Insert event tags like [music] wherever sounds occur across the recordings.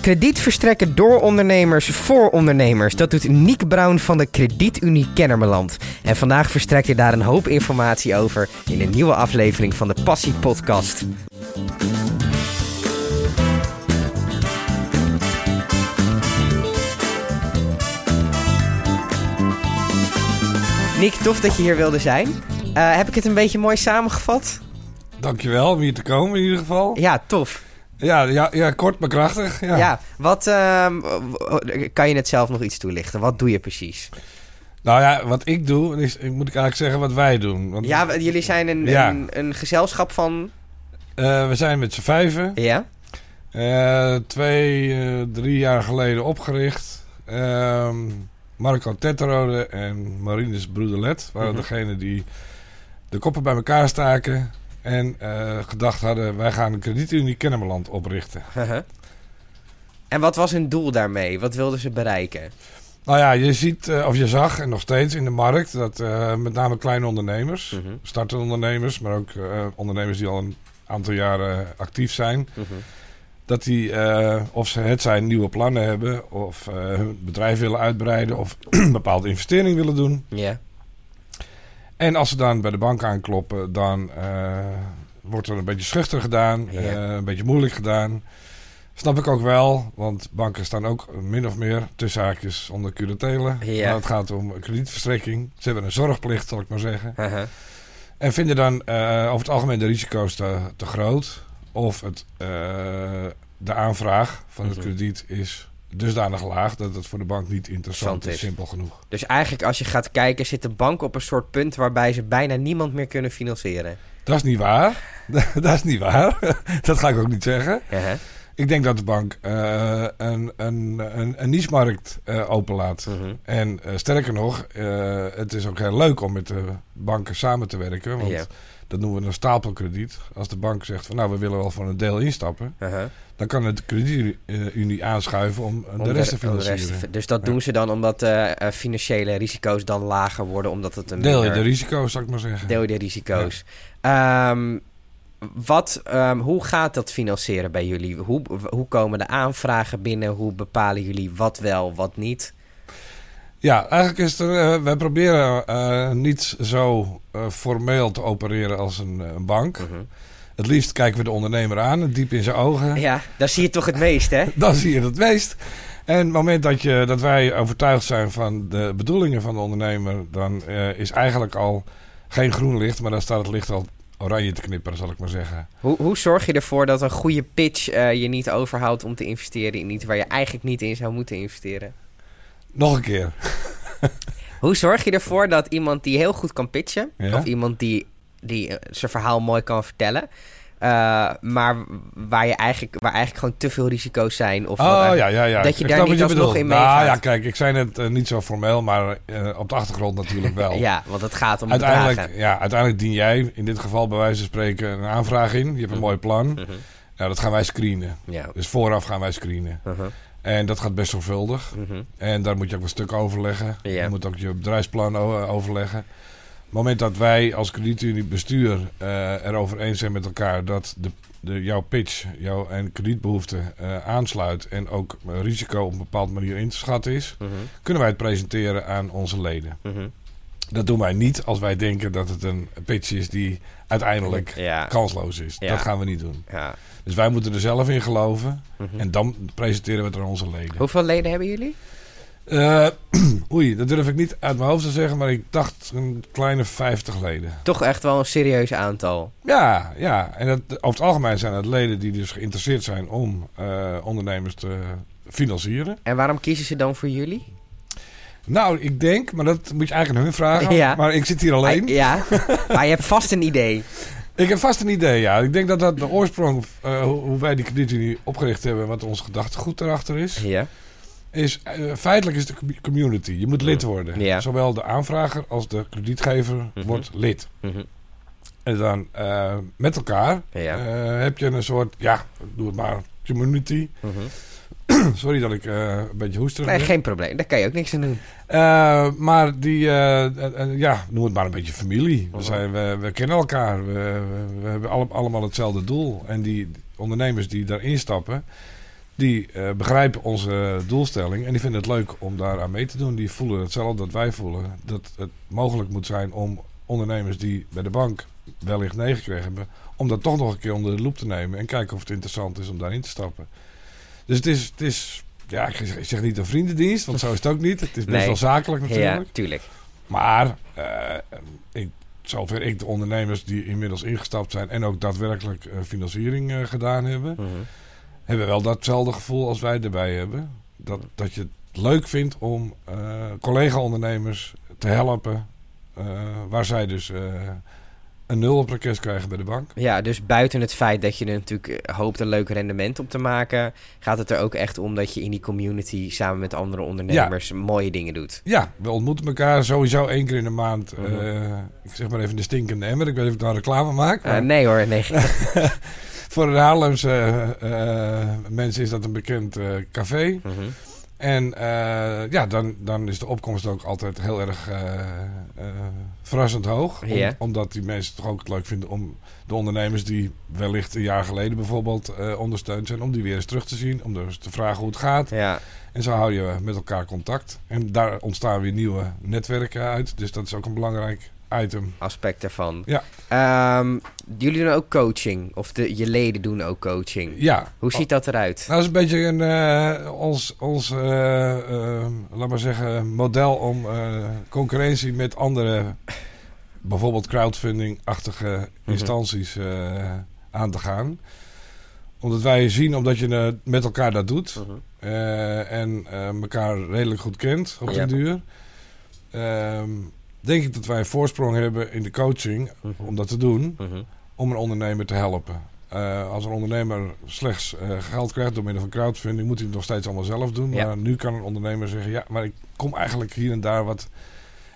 Krediet verstrekken door ondernemers voor ondernemers. Dat doet Niek Brown van de Kredietunie Kennemerland. En vandaag verstrekt hij daar een hoop informatie over in een nieuwe aflevering van de Passie Podcast. Nick, tof dat je hier wilde zijn. Uh, heb ik het een beetje mooi samengevat? Dankjewel om hier te komen in ieder geval. Ja, tof. Ja, ja, ja kort maar krachtig. Ja, ja wat uh, kan je het zelf nog iets toelichten? Wat doe je precies? Nou ja, wat ik doe, is, moet ik eigenlijk zeggen wat wij doen. Want, ja, jullie zijn een, ja. een, een, gezelschap van... Uh, we zijn met z'n vijven. Ja. Uh, twee, drie jaar geleden opgericht. Ehm, Marco Tetterode en Marines Broederlet waren mm degene die de koppen bij elkaar staken. En uh, gedacht hadden, wij gaan een kredietunie Kennemerland oprichten. en wat was hun doel daarmee? Wat wilden ze bereiken? Nou ja, je ziet, uh, of je zag en nog steeds in de markt, dat uh, met name kleine ondernemers, -hmm. startende ondernemers, maar ook ondernemers die al een aantal jaren actief zijn, -hmm. dat die, of ze het zijn, nieuwe plannen hebben, of hun bedrijf willen uitbreiden, of [clears throat] een bepaalde investering willen doen. Ja. En als ze dan bij de bank aankloppen, dan uh, wordt er een beetje schuchter gedaan, ja. uh, een beetje moeilijk gedaan. Snap ik ook wel, want banken staan ook min of meer tussen haakjes onder curatele. Ja. het gaat om kredietverstrekking. Ze hebben een zorgplicht, zal ik maar zeggen. Uh -huh. En vinden dan uh, over het algemeen de risico's te, te groot. Of het, de aanvraag van het -huh. krediet is dusdanig laag dat het voor de bank niet interessant is. Simpel genoeg. Dus eigenlijk als je gaat kijken, zit de bank op een soort punt waarbij ze bijna niemand meer kunnen financieren. Dat is niet waar. [laughs] dat is niet waar. [laughs] dat ga ik ook niet zeggen. Uh -huh. Ik denk dat de bank uh, een, een, een, een niche-markt uh, openlaat. Mhm. En sterker nog, het is ook heel leuk om met de banken samen te werken. Want Ja. dat noemen we een stapelkrediet. Als de bank zegt van nou, we willen wel voor een deel instappen. Dan kan het kredietunie aanschuiven om, Om de rest te de financieren. rest dus dat Ja. doen ze dan omdat de eh, financiële risico's dan lager worden, omdat het een Deel je de risico's, zou ik maar zeggen. deel je de risico's. Ehm, wat, ehm, hoe gaat dat financieren bij jullie? Hoe, hoe komen de aanvragen binnen? Hoe bepalen jullie wat wel, wat niet? Ja, eigenlijk is er, eh, wij proberen eh, niet zo eh, formeel te opereren als een, een bank. Het liefst kijken we de ondernemer aan, diep in zijn ogen. Ja, daar zie je toch het meest, hè? [laughs] Dan zie je het meest. En het moment dat, je, dat wij overtuigd zijn van de bedoelingen van de ondernemer, dan is eigenlijk al geen groen licht, maar dan staat het licht al oranje te knipperen, zal ik maar zeggen. Hoe, hoe zorg je ervoor dat een goede pitch eh, je niet overhoudt om te investeren in iets waar je eigenlijk niet in zou moeten investeren? Nog een keer. [laughs] Hoe zorg je ervoor dat iemand die heel goed kan pitchen, Ja. of iemand die, die eh, zijn verhaal mooi kan vertellen, eh, maar waar, je eigenlijk, waar eigenlijk gewoon te veel risico's zijn? Of Oh ja, ja, ja. dat je Ik daar niet alsnog in Nou meegaat. ja, kijk, ik zei het eh, niet zo formeel, maar eh, op de achtergrond natuurlijk wel. [laughs] Ja, want het gaat om Uiteindelijk, bedragen. ja, uiteindelijk dien jij in dit geval bij wijze van spreken een aanvraag in. Je hebt een mooi plan. Mhm. Nou, dat gaan wij screenen. Ja. Dus vooraf gaan wij screenen. Mhm. En dat gaat best zorgvuldig. Mhm. En daar moet je ook een stuk overleggen. Ja. Je moet ook je bedrijfsplan overleggen. Het moment dat wij als kredietunie bestuur eh erover eens zijn met elkaar dat de, de, jouw pitch jouw en kredietbehoefte eh, aansluit en ook eh, risico op een bepaalde manier in te schatten is, Mhm. kunnen wij het presenteren aan onze leden. Mhm. Dat doen wij niet als wij denken dat het een pitch is die uiteindelijk Ja. kansloos is. Ja. Dat gaan we niet doen. Ja. Dus wij moeten er zelf in geloven Mhm. en dan presenteren we het aan onze leden. Hoeveel leden hebben jullie? Eh, [clears throat] oei, dat durf ik niet uit mijn hoofd te zeggen, maar ik dacht een kleine 50 leden. Toch echt wel een serieus aantal. Ja, ja. En dat, over het algemeen zijn het leden die dus geïnteresseerd zijn om eh, ondernemers te financieren. En waarom kiezen ze dan voor jullie? Nou, ik denk, maar dat moet je eigenlijk aan hun vragen. Ja. Maar ik zit hier alleen. Ah, Ja, [laughs] maar je hebt vast een idee. Ik heb vast een idee, ja. Ik denk dat dat de oorsprong, eh, hoe wij die kredietunie opgericht hebben... en wat ons gedachtegoed erachter is... Ja. Is eh, feitelijk is de com- community. Je moet lid worden. Ja. Zowel de aanvrager als de kredietgever Mhm. wordt lid. Mhm. En dan eh, met elkaar Ja. eh, heb je een soort, ja, doe het maar, community. Mhm. [clears throat] Sorry dat ik een beetje hoesterig Nee, ben. geen probleem. Daar kan je ook niks aan doen. Maar die, ja, noem het maar een beetje familie. We, zijn, we, we kennen elkaar. We, we, we hebben alle- allemaal hetzelfde doel. En die ondernemers die daarin stappen, die eh, begrijpen onze doelstelling en die vinden het leuk om daar aan mee te doen. Die voelen hetzelfde dat wij voelen. Dat het mogelijk moet zijn om ondernemers die bij de bank wellicht nee gekregen hebben, om dat toch nog een keer onder de loep te nemen en kijken of het interessant is om daarin te stappen. Dus het is, het is ja, ik zeg- niet een vriendendienst, want zo is het ook niet. Het is best Nee. wel zakelijk Ja, natuurlijk. tuurlijk. Maar eh, ik, zover ik de ondernemers die inmiddels ingestapt zijn en ook daadwerkelijk eh, financiering gedaan hebben, Mhm. Hebben wel datzelfde gevoel als wij erbij hebben. Dat, dat je het leuk vindt om eh, collega-ondernemers te helpen eh, waar zij dus eh, een nul op request krijgen bij de bank. Ja, dus buiten het feit dat je er natuurlijk hoopt een leuk rendement op te maken, gaat het er ook echt om dat je in die community samen met andere ondernemers mooie dingen doet. Ja, we ontmoeten elkaar sowieso één keer in de maand. Mhm. ik zeg maar even de stinkende emmer. Ik weet niet of ik daar reclame maak. Nee hoor, nee. [laughs] [laughs] Voor de Haarlemse eh, eh, mensen is dat een bekend eh, café. Mhm. En ja, dan, dan is de opkomst ook altijd heel erg verrassend hoog. Om-. Omdat die mensen het toch ook het leuk vinden om de ondernemers die wellicht een jaar geleden bijvoorbeeld ondersteund zijn, om die weer eens terug te zien. Om dus te vragen hoe het gaat. Ja, En zo hou je met elkaar contact. En daar ontstaan weer nieuwe netwerken uit. Dus dat is ook een belangrijk item. aspect daarvan. Ja. Ehm, jullie doen ook coaching, of de, je leden doen ook coaching. Ja. Hoe ziet dat eruit? Nou, dat is een beetje een, eh, ons, ons eh, eh, laat maar zeggen, model om eh, concurrentie met andere, bijvoorbeeld crowdfunding-achtige Mhm. instanties eh, aan te gaan. Omdat wij zien, omdat je eh, met elkaar dat doet Mhm. eh, en eh, elkaar redelijk goed kent op Ja. den duur, ehm, denk ik dat wij een voorsprong hebben in de coaching Mhm. om dat te doen Mhm. om een ondernemer te helpen. Eh, als een ondernemer slechts eh, geld krijgt door middel van crowdfunding, moet hij het nog steeds allemaal zelf doen. Ja. Maar nu kan een ondernemer zeggen: Ja, maar ik kom eigenlijk hier en daar wat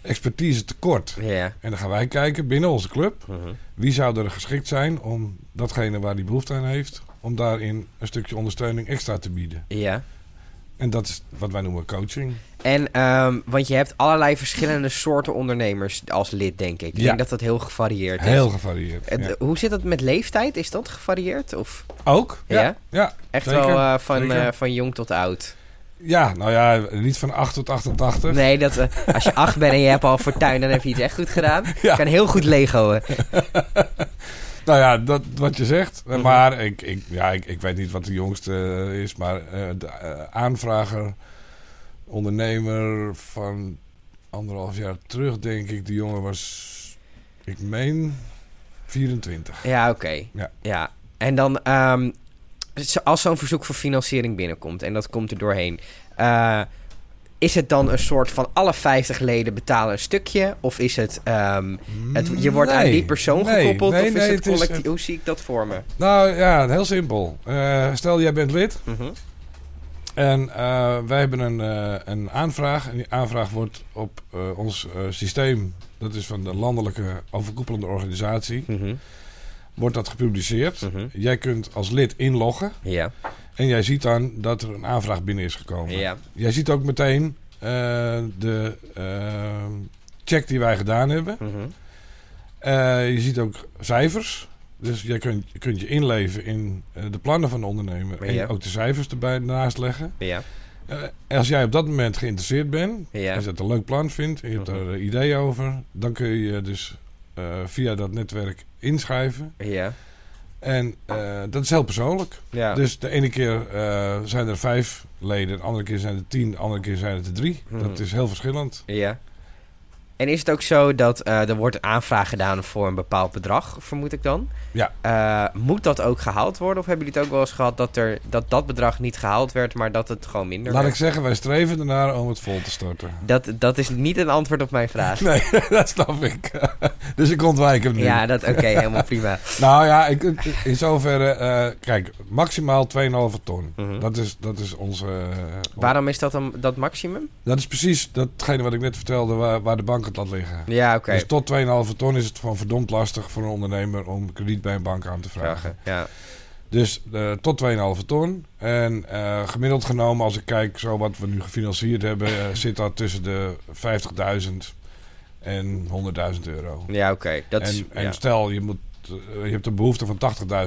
expertise tekort. Ja. En dan gaan wij kijken binnen onze club Mhm. wie zou er geschikt zijn om datgene waar hij behoefte aan heeft, om daarin een stukje ondersteuning extra te bieden. Ja. En dat is wat wij noemen coaching. En, ehm, want je hebt allerlei verschillende soorten ondernemers als lid, denk ik. Ik Ja. denk dat dat heel gevarieerd is. Heel gevarieerd. Het- ja. Hoe zit dat met leeftijd? Is dat gevarieerd? Of Ook? Ja? Ja. Ja, echt Zeker, wel eh, van, eh, van jong tot oud? ja, nou ja, niet van 8 tot 88. Nee, dat, eh, als je acht bent en je hebt al fortuin, dan heb je iets echt goed gedaan. [laughs] Je kan heel goed legoen. [laughs] Nou ja, dat, wat je zegt. Mhm. Maar ik, ik, ja, ik, ik weet niet wat de jongste eh, is. Maar eh, de eh, aanvrager, ondernemer van anderhalf jaar terug, denk ik. Die jongen was, ik meen, 24. Ja, oké. Ja. En dan, ehm, als zo'n verzoek voor financiering binnenkomt en dat komt er doorheen, is het dan een soort van alle 50 leden betalen een stukje? Of is het, ehm, het je wordt aan die persoon nee, gekoppeld? nee, of is het collectief? Hoe zie ik dat voor me? Nou ja, heel simpel. Eh, stel, jij bent lid. Mhm. En eh, wij hebben een, eh, een aanvraag. En die aanvraag wordt op ons systeem, dat is van de landelijke overkoepelende organisatie, Mhm. wordt dat gepubliceerd. Mhm. Jij kunt als lid inloggen Ja, en jij ziet dan dat er een aanvraag binnen is gekomen. ja, Jij ziet ook meteen eh, de eh, check die wij gedaan hebben. Mhm. Eh, je ziet ook cijfers. Dus jij kunt, je kunt je inleven in de plannen van de ondernemer. En ook de cijfers erbij naast leggen. ja, als jij op dat moment geïnteresseerd bent, ja. als je het een leuk plan vindt en je hebt Mhm. er ideeën over, dan kun je je dus via dat netwerk inschrijven. Ja, En eh, dat is heel persoonlijk. ja. Dus de ene keer eh, zijn er vijf leden, de andere keer zijn er tien, de andere keer zijn het er drie. Mhm. Dat is heel verschillend. Ja. En is het ook zo dat eh, er wordt een aanvraag gedaan voor een bepaald bedrag, vermoed ik dan? Ja. Eh, moet dat ook gehaald worden? Of hebben jullie het ook wel eens gehad dat, er, dat dat bedrag niet gehaald werd, maar dat het gewoon minder Laat ik zeggen, wij streven ernaar om het vol te storten. Dat, dat is niet een antwoord op mijn vraag. [laughs] Nee, [laughs] dat snap ik. [laughs] dus ik ontwijk hem nu. Ja, dat oké, helemaal prima. Nou ja, ik, in zoverre... eh, kijk, maximaal 2,5 ton. Mhm. Dat is, dat is onze... Waarom is dat dan dat maximum? Dat is precies datgene wat ik net vertelde, waar, waar de bank laat liggen. Ja, oké. Dus tot 2,5 ton is het gewoon verdomd lastig voor een ondernemer om krediet bij een bank aan te vragen. Vragen. Ja. Dus eh, tot 2,5 ton. En eh, gemiddeld genomen, als ik kijk zo wat we nu gefinancierd hebben, eh, [laughs] zit dat tussen de 50.000 en 100.000 euro. Ja, oké. Dat En, is, en ja. stel, je moet je hebt een behoefte van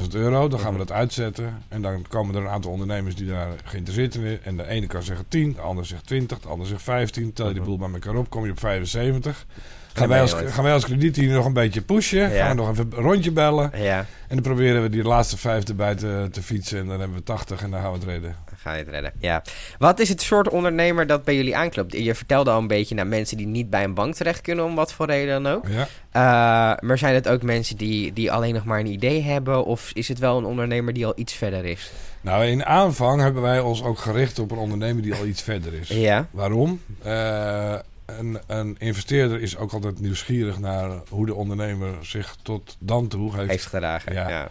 80.000 euro, dan gaan we dat uitzetten. En dan komen er een aantal ondernemers die daar geïnteresseerd in zijn. En de ene kan zeggen 10, de ander zegt 20, de ander zegt 15. Tel je de Mhm. boel bij elkaar op, kom je op 75. Kan Gaan wij, als, gaan wij als krediet nog een beetje pushen. Ja. Gaan we nog even een rondje bellen. Ja, En dan proberen we die laatste vijf erbij te, te fietsen. En dan hebben we 80 en dan gaan we het redden. Dan ga je het redden. Ja. Wat is het soort ondernemer dat bij jullie aanklopt? Je vertelde al een beetje naar mensen die niet bij een bank terecht kunnen, om wat voor reden dan ook. Ja. Eh, maar zijn het ook mensen die, die alleen nog maar een idee hebben? Of is het wel een ondernemer die al iets verder is? Nou, in aanvang hebben wij ons ook gericht op een ondernemer die al iets verder is. Ja. Waarom? Eh, een, een investeerder is ook altijd nieuwsgierig naar hoe de ondernemer zich tot dan toe heeft. Heeft gedragen. Ja. Ja.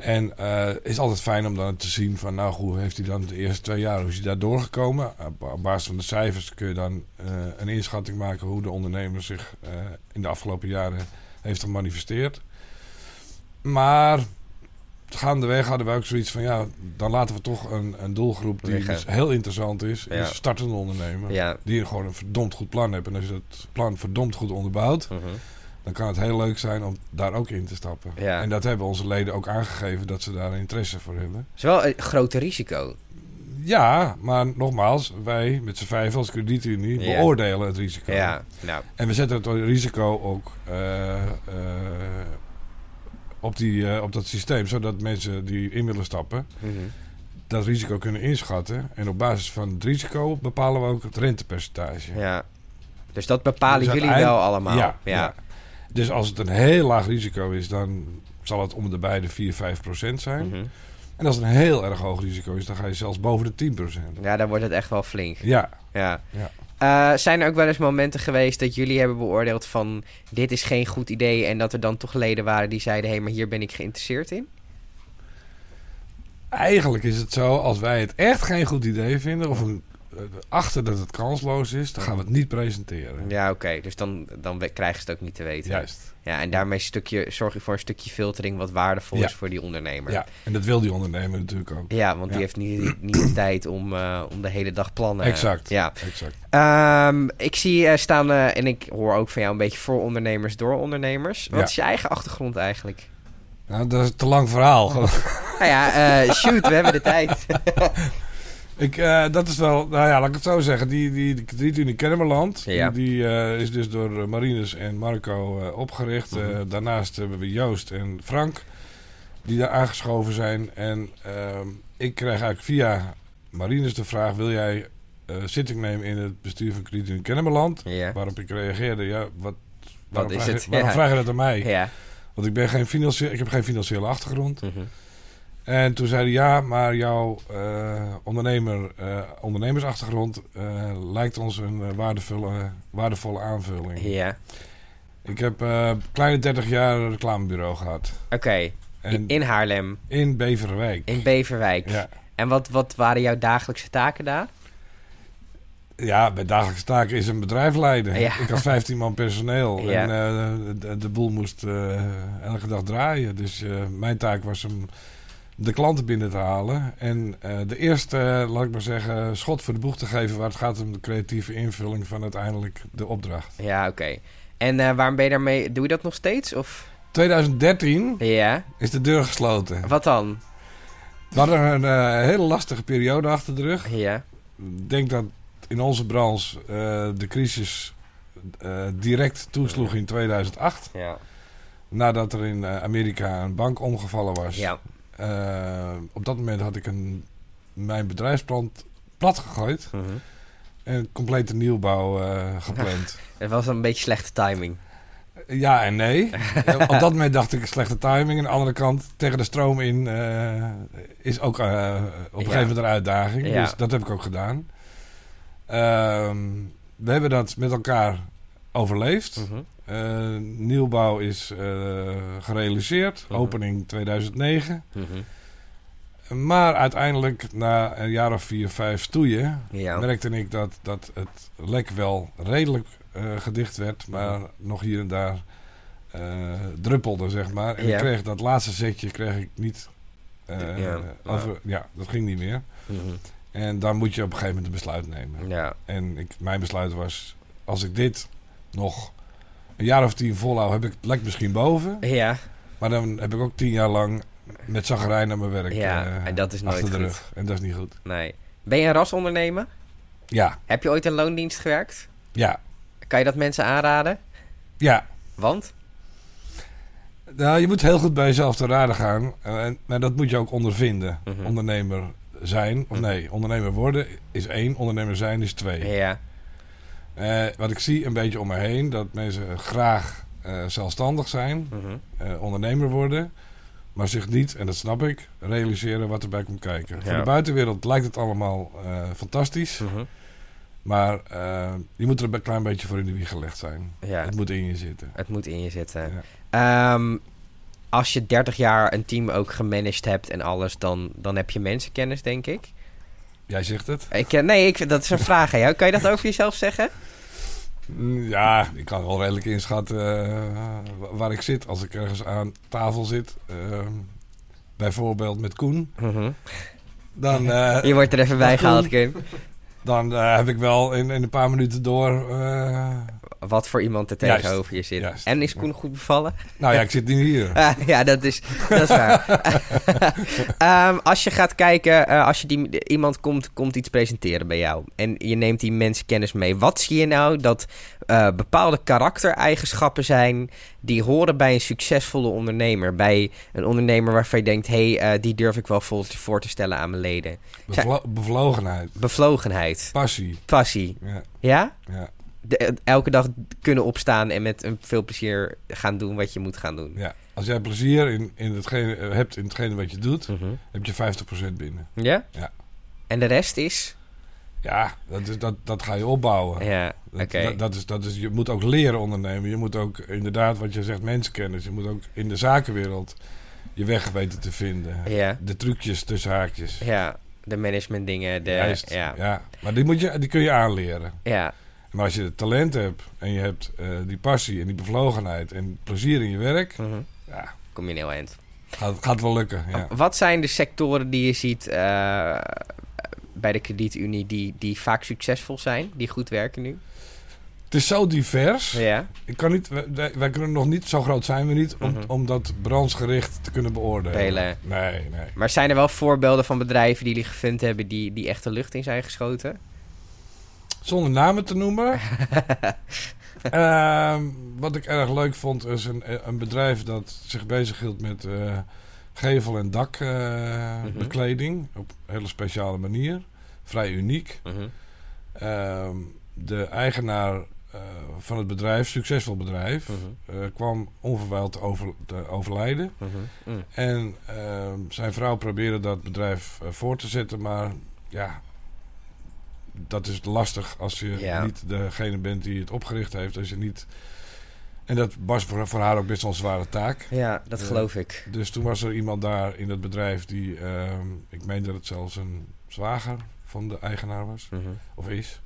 En het is altijd fijn om dan te zien van, nou, hoe heeft hij dan de eerste twee jaar, hoe is hij daar doorgekomen? Op, op basis van de cijfers kun je dan eh, een inschatting maken hoe de ondernemer zich eh, in de afgelopen jaren heeft gemanifesteerd. Maar gaandeweg hadden we ook zoiets van, ja, dan laten we toch een, een doelgroep die dus heel interessant is, Ja. is startende ondernemer. Ja. Die gewoon een verdomd goed plan hebben. En als je dat plan verdomd goed onderbouwt, Mhm. Dan kan het heel leuk zijn om daar ook in te stappen. Ja. En dat hebben onze leden ook aangegeven dat ze daar interesse voor hebben. Het is wel een grote risico. Ja, maar nogmaals, wij met z'n vijf als kredietunie Ja. beoordelen het risico. Ja. Nou, En we zetten het risico ook eh, eh, op, die, eh, op dat systeem, zodat mensen die in willen stappen, mhm. dat risico kunnen inschatten. En op basis van het risico bepalen we ook het rentepercentage. ja. Dus dat bepalen Dus jullie wel allemaal. Ja, ja. Dus als het een heel laag risico is, dan zal het om de beide 4, 5 procent zijn. Mhm. En als het een heel erg hoog risico is, dan ga je zelfs boven de 10 procent. Ja, dan wordt het echt wel flink. Ja, Ja. Ja. Eh, zijn er ook wel eens momenten geweest dat jullie hebben beoordeeld van dit is geen goed idee en dat er dan toch leden waren die zeiden hé, hey, maar hier ben ik geïnteresseerd in? eigenlijk is het zo, als wij het echt geen goed idee vinden, of een, achter dat het kansloos is, dan gaan we het niet presenteren. Ja, oké. Dus dan, dan krijgen ze het ook niet te weten. Juist. Ja, en daarmee stukje, zorg je voor een stukje filtering wat waardevol Ja. is voor die ondernemer. Ja, en dat wil die ondernemer natuurlijk ook. Ja, want die heeft niet, niet de tijd om, eh, om de hele dag plannen. Exact. Ja. exact. Ehm, ik zie eh, staan, eh, en ik hoor ook van jou een beetje voor ondernemers, door ondernemers. Wat Ja. is je eigen achtergrond eigenlijk? Nou, dat is een te lang verhaal. Nou ja, shoot, we hebben de tijd. [laughs] Ik, eh, dat is wel, nou ja, laat ik het zo zeggen. Die, die, die kredietunie Kennemerland, Ja. die, eh, is dus door eh, Marines en Marco opgericht. Mhm. daarnaast hebben we Joost en Frank, die daar aangeschoven zijn. En ehm, ik krijg eigenlijk via Marines de vraag, wil jij zitting nemen in het bestuur van kredietunie Kennemerland? ja. Waarop ik reageerde, ja, wat, waarom, is vraag, het? Je, waarom Ja. vraag je dat aan mij? Ja. Want ik, ben geen financieel, ik heb geen financiële achtergrond. Mhm. En toen zei hij ja, maar jouw eh, ondernemer, eh, ondernemersachtergrond eh, lijkt ons een waardevolle, waardevolle aanvulling. Ja. Ik heb kleine 30 jaar een reclamebureau gehad. Oké. In Haarlem, in Beverwijk. in Beverwijk. Ja. En wat, wat waren jouw dagelijkse taken daar? ja, bij dagelijkse taken is een bedrijf leiden. Ja. Ik had 15 man personeel Ja. en de, de boel moest elke dag draaien. Dus mijn taak was om de klanten binnen te halen. En eh, de eerste, laat ik maar zeggen, schot voor de boeg te geven waar het gaat om de creatieve invulling van uiteindelijk de opdracht. Ja, oké. En eh, waarom ben je daarmee... Doe je dat nog steeds? Of... 2013 Ja. is de deur gesloten. Wat dan? We hadden een eh, hele lastige periode achter de rug. Ja. Ik denk dat in onze branche de crisis direct toesloeg in 2008. Ja. Nadat er in Amerika een bank omgevallen was. Ja. Eh, op dat moment had ik een, mijn bedrijfsplan plat gegooid. Mhm. En een complete nieuwbouw eh, gepland. [laughs] Het was een beetje slechte timing. ja en nee. [laughs] Op dat moment dacht ik slechte timing. Aan de andere kant, tegen de stroom in eh, is ook eh, op een gegeven moment een uitdaging. Ja. Dus dat heb ik ook gedaan. Ehm, we hebben dat met elkaar overleefd. Mhm. Eh, nieuwbouw is eh, gerealiseerd. Mhm. Opening 2009. Mhm. Maar uiteindelijk, na een jaar of vier, vijf stoeien, Ja. merkte ik dat, dat het lek wel redelijk eh, gedicht werd, maar nog hier en daar druppelde, zeg maar. En Ja. ik kreeg dat laatste zetje kreeg ik niet. Ja. over, ja, dat ging niet meer. En dan moet je op een gegeven moment een besluit nemen. Ja. En ik, mijn besluit was, als ik dit nog een jaar of tien volhoud, heb ik het lek misschien boven. Ja. Maar dan heb ik ook tien jaar lang met zagrijn naar mijn werk Ja, eh, en dat is nooit achter de goed. En dat is niet goed. Nee. Ben je een rasondernemer? Ja, Heb je ooit een loondienst gewerkt? ja, Kan je dat mensen aanraden? ja. Want? Nou, je moet heel goed bij jezelf te raden gaan. En, en- maar dat moet je ook ondervinden. Mhm. Ondernemer zijn, of Mhm. nee, ondernemer worden is één, ondernemer zijn is twee. Ja. Eh, wat ik zie een beetje om me heen, dat mensen graag eh, zelfstandig zijn, Mhm. eh, ondernemer worden, maar zich niet, en dat snap ik, realiseren wat erbij komt kijken. Voor de buitenwereld lijkt het allemaal fantastisch, Mhm. maar je moet er een klein beetje voor in de wieg gelegd zijn. Ja, Het moet in je zitten. het moet in je zitten. Ja. Ehm, als je 30 jaar een team ook gemanaged hebt en alles, dan, dan heb je mensenkennis, denk ik. Jij zegt het? ik eh, nee, ik, dat is een vraag aan jou. Kan je dat over jezelf zeggen? Mm, Ja, ik kan wel redelijk inschatten eh, wa- waar ik zit als ik ergens aan tafel zit. Ehm, bijvoorbeeld met Koen. Mhm. Dan, eh, Je wordt er even bij gehaald, Kim. Dan eh, heb ik wel in, in een paar minuten door. eh, Wat voor iemand er Juist. tegenover je zit. Juist. En is Koen goed bevallen? nou ja, ik zit niet hier. [laughs] Ah, ja, dat is, dat is waar. [laughs] Ehm, als je gaat kijken, eh, als je die, iemand komt, komt iets presenteren bij jou en je neemt die mensenkennis mee, wat zie je nou dat bepaalde karaktereigenschappen zijn die horen bij een succesvolle ondernemer? Bij een ondernemer waarvan je denkt, hé, hey, eh, die durf ik wel voor, voor te stellen aan mijn leden. Bevlo- bevlogenheid, Bevlogenheid, passie. passie, Ja, ja? ja, De- eh, elke dag kunnen opstaan en met een veel plezier gaan doen wat je moet gaan doen. ja. Als jij plezier in, in hetgene, eh, hebt in hetgene wat je doet, Mhm. heb je 50% binnen. Ja? Ja. En de rest is? Ja, dat, is, dat, dat ga je opbouwen. Ja, oké. dat, dat is, dat is, je moet ook leren ondernemen. Je moet ook inderdaad, wat je zegt, mensenkennis. Je moet ook in de zakenwereld je weg weten te vinden. Ja, De trucjes tussen haakjes. ja. De management dingen, de... Juist, ja. ja. Maar die, moet je, die kun je aanleren. ja, Maar als je het talent hebt en je hebt eh, die passie en die bevlogenheid en plezier in je werk, Mhm. ja, kom je een heel eind. gaat, gaat wel lukken. Ja. Wat zijn de sectoren die je ziet eh, bij de kredietunie die, die vaak succesvol zijn, die goed werken nu? Het is zo divers. Ja, Ik kan niet, wij, wij kunnen nog niet, zo groot zijn we niet, om, Mhm. om dat brandsgericht te kunnen beoordelen. Nee, nee. maar zijn er wel voorbeelden van bedrijven die jullie gevonden hebben die, die echt de lucht in zijn geschoten? Zonder namen te noemen. [laughs] Ehm, wat ik erg leuk vond is een, een bedrijf dat zich bezighield met eh, gevel- en dakbekleding. op een hele speciale manier. Vrij uniek. Mhm. Ehm, de eigenaar eh, van het bedrijf, succesvol bedrijf, Mhm. eh, kwam onverwijld te, over, te overlijden. Mhm. Mm. En ehm, zijn vrouw probeerde dat bedrijf eh, voor te zetten, maar ja, dat is lastig als je Ja. niet degene bent die het opgericht heeft. Als je niet... En dat was voor, voor haar ook best wel een zware taak. Ja, dat geloof ik. Dus toen was er iemand daar in het bedrijf die, ehm, ik meen dat het zelfs een zwager van de eigenaar was, Mhm. of is.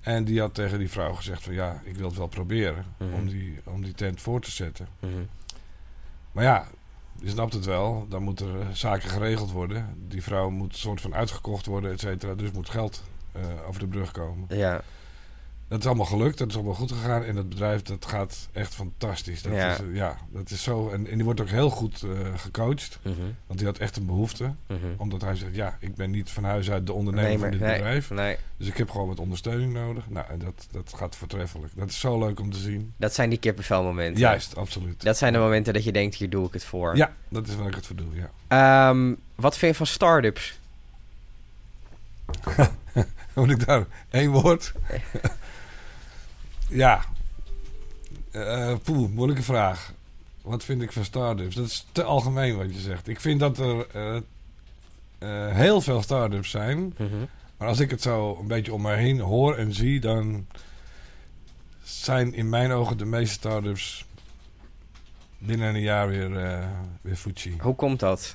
En die had tegen die vrouw gezegd van ja, ik wil het wel proberen Mhm. om, die, om die tent voor te zetten. Mhm. Maar ja, je snapt het wel. Dan moeten er eh, zaken geregeld worden. Die vrouw moet soort van uitgekocht worden, et cetera. Dus moet geld eh, over de brug komen. Ja, Dat is allemaal gelukt. Dat is allemaal goed gegaan. En dat bedrijf, dat gaat echt fantastisch. Dat Ja. Is, eh, ja, dat is zo. En, en die wordt ook heel goed eh, gecoacht. Mhm. Want die had echt een behoefte. Mhm. Omdat hij zegt, ja, ik ben niet van huis uit de ondernemer van dit nee, bedrijf. nee. Dus ik heb gewoon wat ondersteuning nodig. Nou, en dat, dat gaat voortreffelijk. Dat is zo leuk om te zien. Dat zijn die kippenvelmomenten. Juist, absoluut. Dat zijn de momenten dat je denkt, hier doe ik het voor. Ja, dat is waar ik het voor doe, ja. Ehm, wat vind je van start-ups? [laughs] Moet ik daar één woord? [laughs] ja. Eh poeh, moeilijke vraag. Wat vind ik van start-ups? Dat is te algemeen wat je zegt. Ik vind dat er eh, heel veel start-ups zijn. Mhm. Maar als ik het zo een beetje om me heen hoor en zie, dan zijn in mijn ogen de meeste start-ups binnen een jaar weer, eh weer Fuji. Hoe komt dat?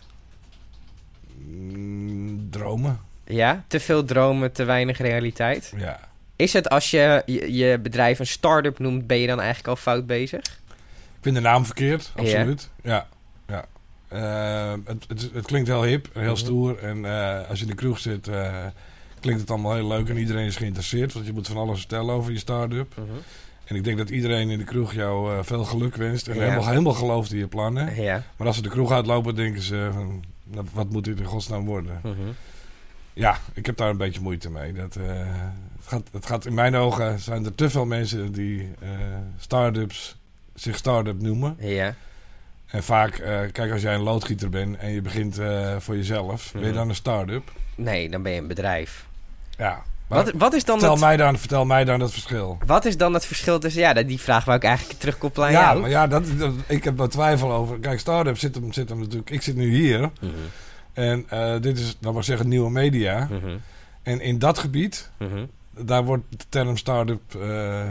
Mm, dromen, Ja, te veel dromen, te weinig realiteit. ja. Is het als je je, je bedrijf een start-up noemt, ben je dan eigenlijk al fout bezig? Ik vind de naam verkeerd, absoluut. Ja, ja. Eh, het, het, het klinkt heel hip heel Mhm. stoer. En eh, als je in de kroeg zit, eh, klinkt het allemaal heel leuk en iedereen is geïnteresseerd. Want je moet van alles vertellen over je start-up. En ik denk dat iedereen in de kroeg jou veel geluk wenst. En Ja. helemaal, helemaal gelooft in je plannen. Ja. Maar als ze de kroeg uitlopen, denken ze... Van, nou, wat moet dit in godsnaam worden? Mhm. Ja, ik heb daar een beetje moeite mee. Dat, gaat, het gaat in mijn ogen zijn er te veel mensen die eh start-ups zich start-up noemen. Ja. En vaak, eh, kijk, als jij een loodgieter bent en je begint eh, voor jezelf, ben je Mhm. dan een start-up? Nee, dan ben je een bedrijf. Ja. Wat, wat, is dan vertel, het, mij dan, vertel mij dan het verschil. wat is dan het verschil tussen... Ja, dat- die vraag wou ik eigenlijk terugkoppelen aan ja, jou. maar ja, dat, dat- ik heb er twijfel over. Kijk, start-up zit hem, zit hem natuurlijk... Ik zit nu hier Mhm. en dit is, laat maar zeggen, nieuwe media. Mhm. En in dat gebied. Daar wordt de term start-up, eh,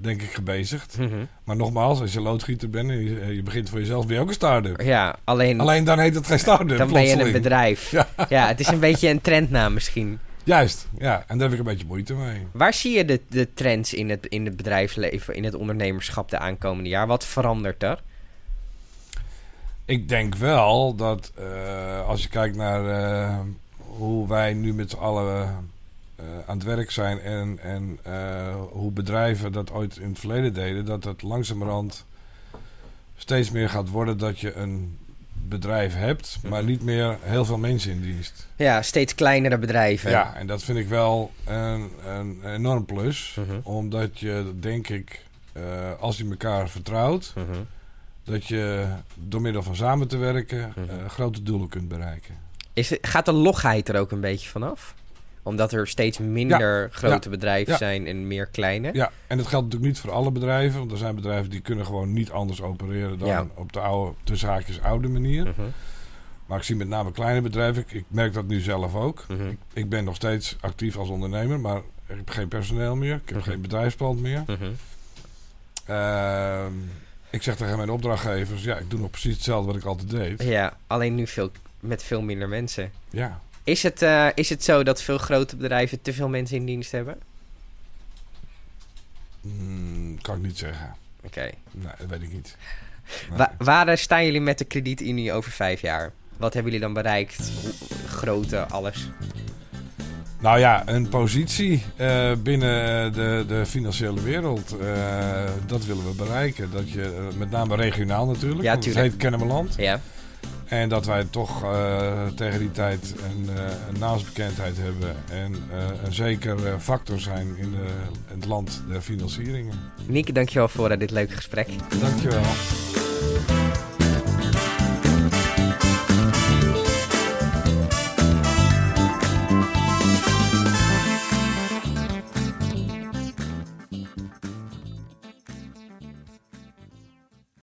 denk ik, gebezigd. Mhm. Maar nogmaals, als je loodgieter bent en je, je begint voor jezelf, ben je ook een start-up. Ja, alleen, Alleen dan heet het geen start-up, dan ben je een bedrijf. Ja. Ja. het is een beetje een trendnaam misschien. Juist, ja. En daar heb ik een beetje moeite mee. Waar zie je de, de trends in het, in het bedrijfsleven, in het ondernemerschap de aankomende jaar? Wat verandert er? Ik denk wel dat eh, als je kijkt naar eh, hoe wij nu met z'n allen aan het werk zijn en, en eh, hoe bedrijven dat ooit in het verleden deden, dat het langzamerhand steeds meer gaat worden dat je een bedrijf hebt, maar niet meer heel veel mensen in dienst. Ja, steeds kleinere bedrijven. Ja, en dat vind ik wel een, een enorm plus, Mhm. omdat je, denk ik, eh, als je elkaar vertrouwt, Mhm. dat je door middel van samen te werken Mhm. eh, grote doelen kunt bereiken. Is gaat de logheid er ook een beetje vanaf? Omdat er steeds minder grote bedrijven Ja. zijn en meer kleine? Ja, en dat geldt natuurlijk niet voor alle bedrijven. Want er zijn bedrijven die kunnen gewoon niet anders opereren dan op de oude, haakjes oude manier. Mhm. Maar ik zie met name kleine bedrijven. Ik, ik merk dat nu zelf ook. Mhm. Ik, ik ben nog steeds actief als ondernemer, maar ik heb geen personeel meer. Ik heb Mhm. geen bedrijfspand meer. Ehm, ik zeg tegen mijn opdrachtgevers, ja, ik doe nog precies hetzelfde wat ik altijd deed. Ja, alleen nu veel, met veel minder mensen. Ja, Is het, eh, is het zo dat veel grote bedrijven te veel mensen in dienst hebben? Hmm, kan ik niet zeggen. Oké. Nee, dat weet ik niet. Nee. [laughs] Wa- waar eh, staan jullie met de kredietunie over vijf jaar? Wat hebben jullie dan bereikt? Grootte, alles. Nou ja, een positie eh, binnen de, de financiële wereld. dat willen we bereiken. Dat je, met name regionaal natuurlijk. Ja, want het tuurlijk. heet Kennemerland. Ja. En dat wij toch eh, tegen die tijd een, eh, een naamsbekendheid hebben. En eh, een zeker factor zijn in, de, in het land der financieringen. Nieke, dankjewel voor dit leuke gesprek. Dankjewel.